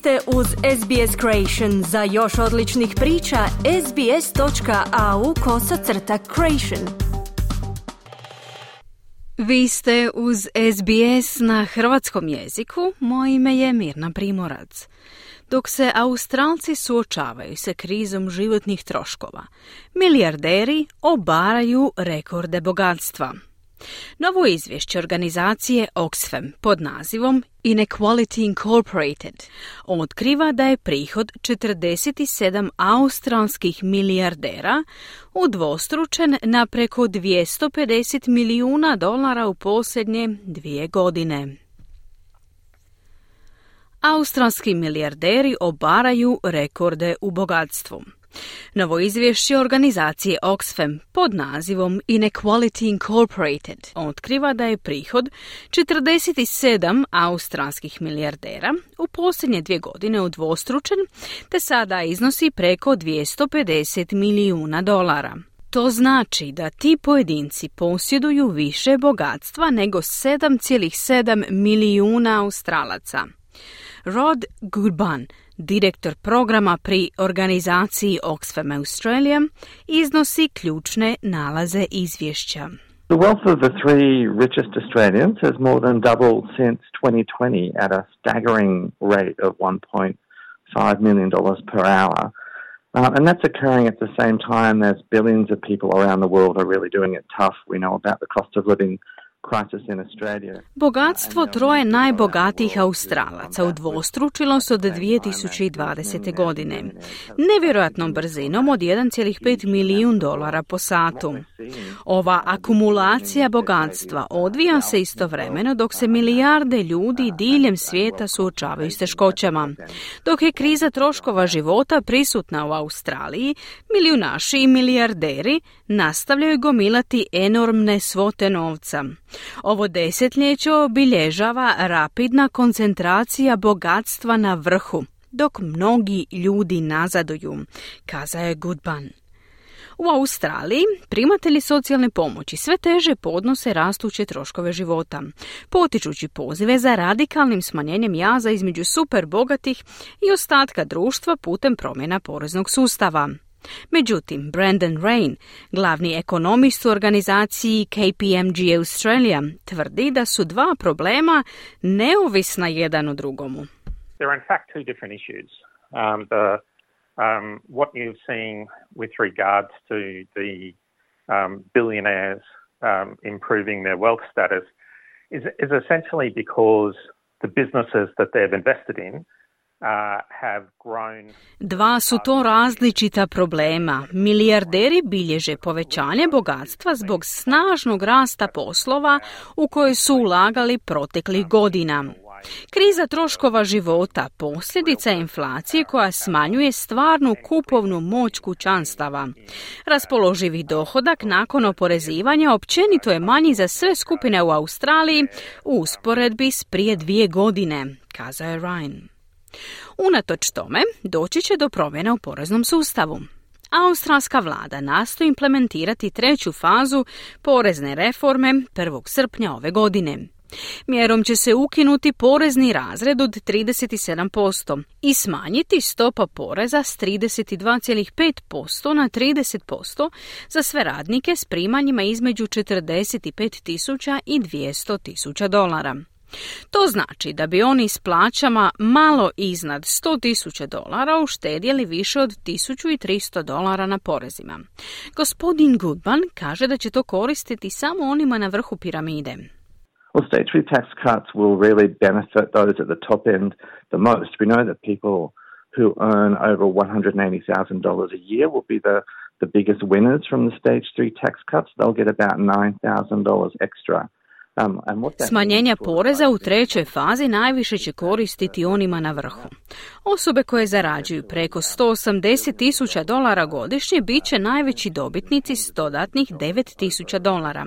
ste uz SBS Creation. Za još odličnih priča, sbs.au kosacrta creation. Vi ste uz SBS na hrvatskom jeziku. Moje ime je Mirna Primorac. Dok se Australci suočavaju sa krizom životnih troškova, milijarderi obaraju rekorde bogatstva – Novo izvješće organizacije Oxfam pod nazivom Inequality Incorporated otkriva da je prihod 47 australskih milijardera udvostručen na preko 250 milijuna dolara u posljednje dvije godine. Australski milijarderi obaraju rekorde u bogatstvu. Novo izvješće organizacije Oxfam pod nazivom Inequality Incorporated otkriva da je prihod 47 australskih milijardera u posljednje dvije godine udvostručen te sada iznosi preko 250 milijuna dolara. To znači da ti pojedinci posjeduju više bogatstva nego 7,7 milijuna australaca. Rod Goodban, direktor programa pri organizaciji Oxfam Australia, iznosi ključne nalaze izvješća. The wealth of the three richest Australians has more than doubled since 2020 at a staggering rate of $1.5 million per hour. Uh, and that's occurring at the same time as billions of people around the world are really doing it tough. We know about the cost of living Bogatstvo troje najbogatijih Australaca udvostručilo se od 2020. godine. Nevjerojatnom brzinom od 1,5 milijun dolara po satu. Ova akumulacija bogatstva odvija se istovremeno dok se milijarde ljudi diljem svijeta suočavaju s teškoćama. Dok je kriza troškova života prisutna u Australiji, milijunaši i milijarderi nastavljaju gomilati enormne svote novca. Ovo desetljeće obilježava rapidna koncentracija bogatstva na vrhu, dok mnogi ljudi nazaduju, kazao je Goodban. U Australiji primatelji socijalne pomoći sve teže podnose rastuće troškove života, potičući pozive za radikalnim smanjenjem jaza između super bogatih i ostatka društva putem promjena poreznog sustava. Međutim, Brandon Rain, glavni ekonomist u organizaciji KPMG Australia, tvrdi da su dva problema neovisna jedan o drugomu. There are in fact two different issues. Um, the, um, what you've seen with regards to the um, billionaires um, improving their wealth status is, is essentially because the businesses that they've invested in Dva su to različita problema. Milijarderi bilježe povećanje bogatstva zbog snažnog rasta poslova u koje su ulagali proteklih godina. Kriza troškova života posljedica inflacije koja smanjuje stvarnu kupovnu moć kućanstava. Raspoloživi dohodak nakon oporezivanja općenito je manji za sve skupine u Australiji u usporedbi s prije dvije godine, kazao je Ryan. Unatoč tome, doći će do promjena u poreznom sustavu. Australska vlada nastoji implementirati treću fazu porezne reforme 1. srpnja ove godine. Mjerom će se ukinuti porezni razred od 37% i smanjiti stopa poreza s 32,5% na 30% za sve radnike s primanjima između 45.000 i 200.000 dolara. To znači da bi oni s plaćama malo iznad 100.000 dolara uštedjeli više od 1.300 dolara na porezima. Gospodin Goodman kaže da će to koristiti samo onima na vrhu piramide. Well, state tax cuts will really benefit those at the top end the most. We know that people who earn over $180,000 a year will be the, the biggest winners from the stage three tax cuts. They'll get about $9,000 extra. Smanjenja poreza u trećoj fazi najviše će koristiti onima na vrhu. Osobe koje zarađuju preko 180 tisuća dolara godišnje bit će najveći dobitnici s dodatnih 9 tisuća dolara.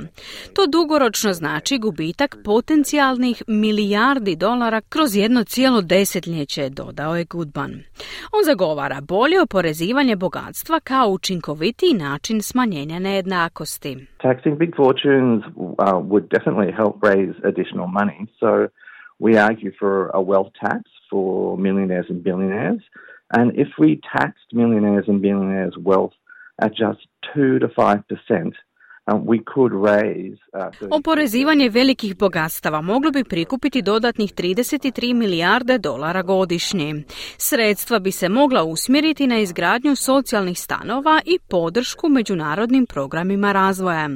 To dugoročno znači gubitak potencijalnih milijardi dolara kroz jedno cijelo desetljeće, dodao je Goodban. On zagovara bolje oporezivanje bogatstva kao učinkovitiji način smanjenja nejednakosti. Taxing big fortunes uh, would definitely help raise additional money. So we argue for a wealth tax for millionaires and billionaires. And if we taxed millionaires and billionaires' wealth at just 2 to 5%, Um, uh, Oporezivanje velikih bogatstava moglo bi prikupiti dodatnih 33 milijarde dolara godišnje. Sredstva bi se mogla usmjeriti na izgradnju socijalnih stanova i podršku međunarodnim programima razvoja.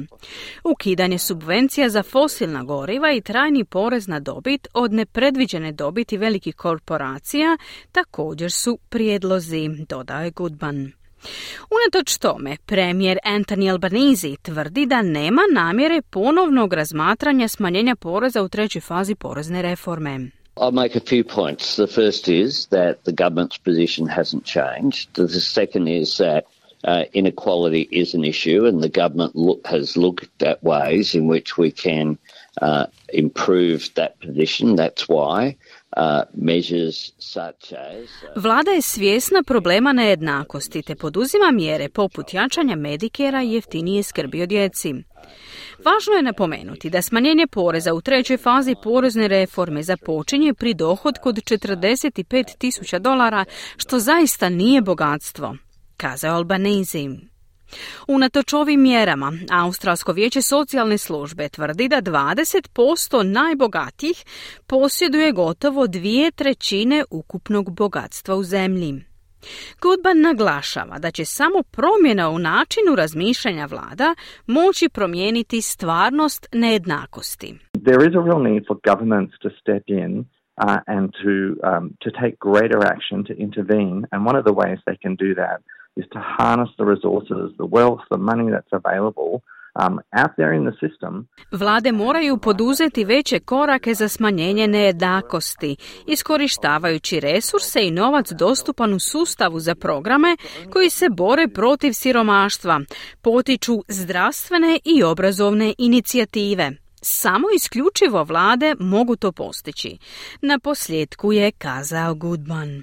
Ukidanje subvencija za fosilna goriva i trajni porez na dobit od nepredviđene dobiti velikih korporacija također su prijedlozi, dodaje Goodman. Unatoč tome, premijer Anthony Albanese tvrdi da nema namjere ponovnog razmatranja smanjenja poreza u trećoj fazi porezne reforme. I'll make a few points. The first is that the government's position hasn't changed. The second is that uh, inequality is an issue, and the government look, has looked at ways in which we can uh, improve that position. That's why. Uh, Vlada je svjesna problema nejednakosti te poduzima mjere poput jačanja medikera i jeftinije skrbi o djeci. Važno je napomenuti da smanjenje poreza u trećoj fazi porezne reforme započinje pri dohodku od 45 tisuća dolara, što zaista nije bogatstvo, kazao Albanese. Unatoč ovim mjerama, Australsko vijeće socijalne službe tvrdi da 20% najbogatijih posjeduje gotovo dvije trećine ukupnog bogatstva u zemlji. Goodman naglašava da će samo promjena u načinu razmišljanja vlada moći promijeniti stvarnost nejednakosti. There is a real need for governments to step in uh, and to, um, to take greater action to intervene. And one of the ways they can do that is to harness the resources, the wealth, the money that's available um, out there in the system. Vlade moraju poduzeti veće korake za smanjenje nejednakosti, iskorištavajući resurse i novac dostupan u sustavu za programe koji se bore protiv siromaštva, potiču zdravstvene i obrazovne inicijative. Samo isključivo vlade mogu to postići. Na posljedku je kazao Goodman.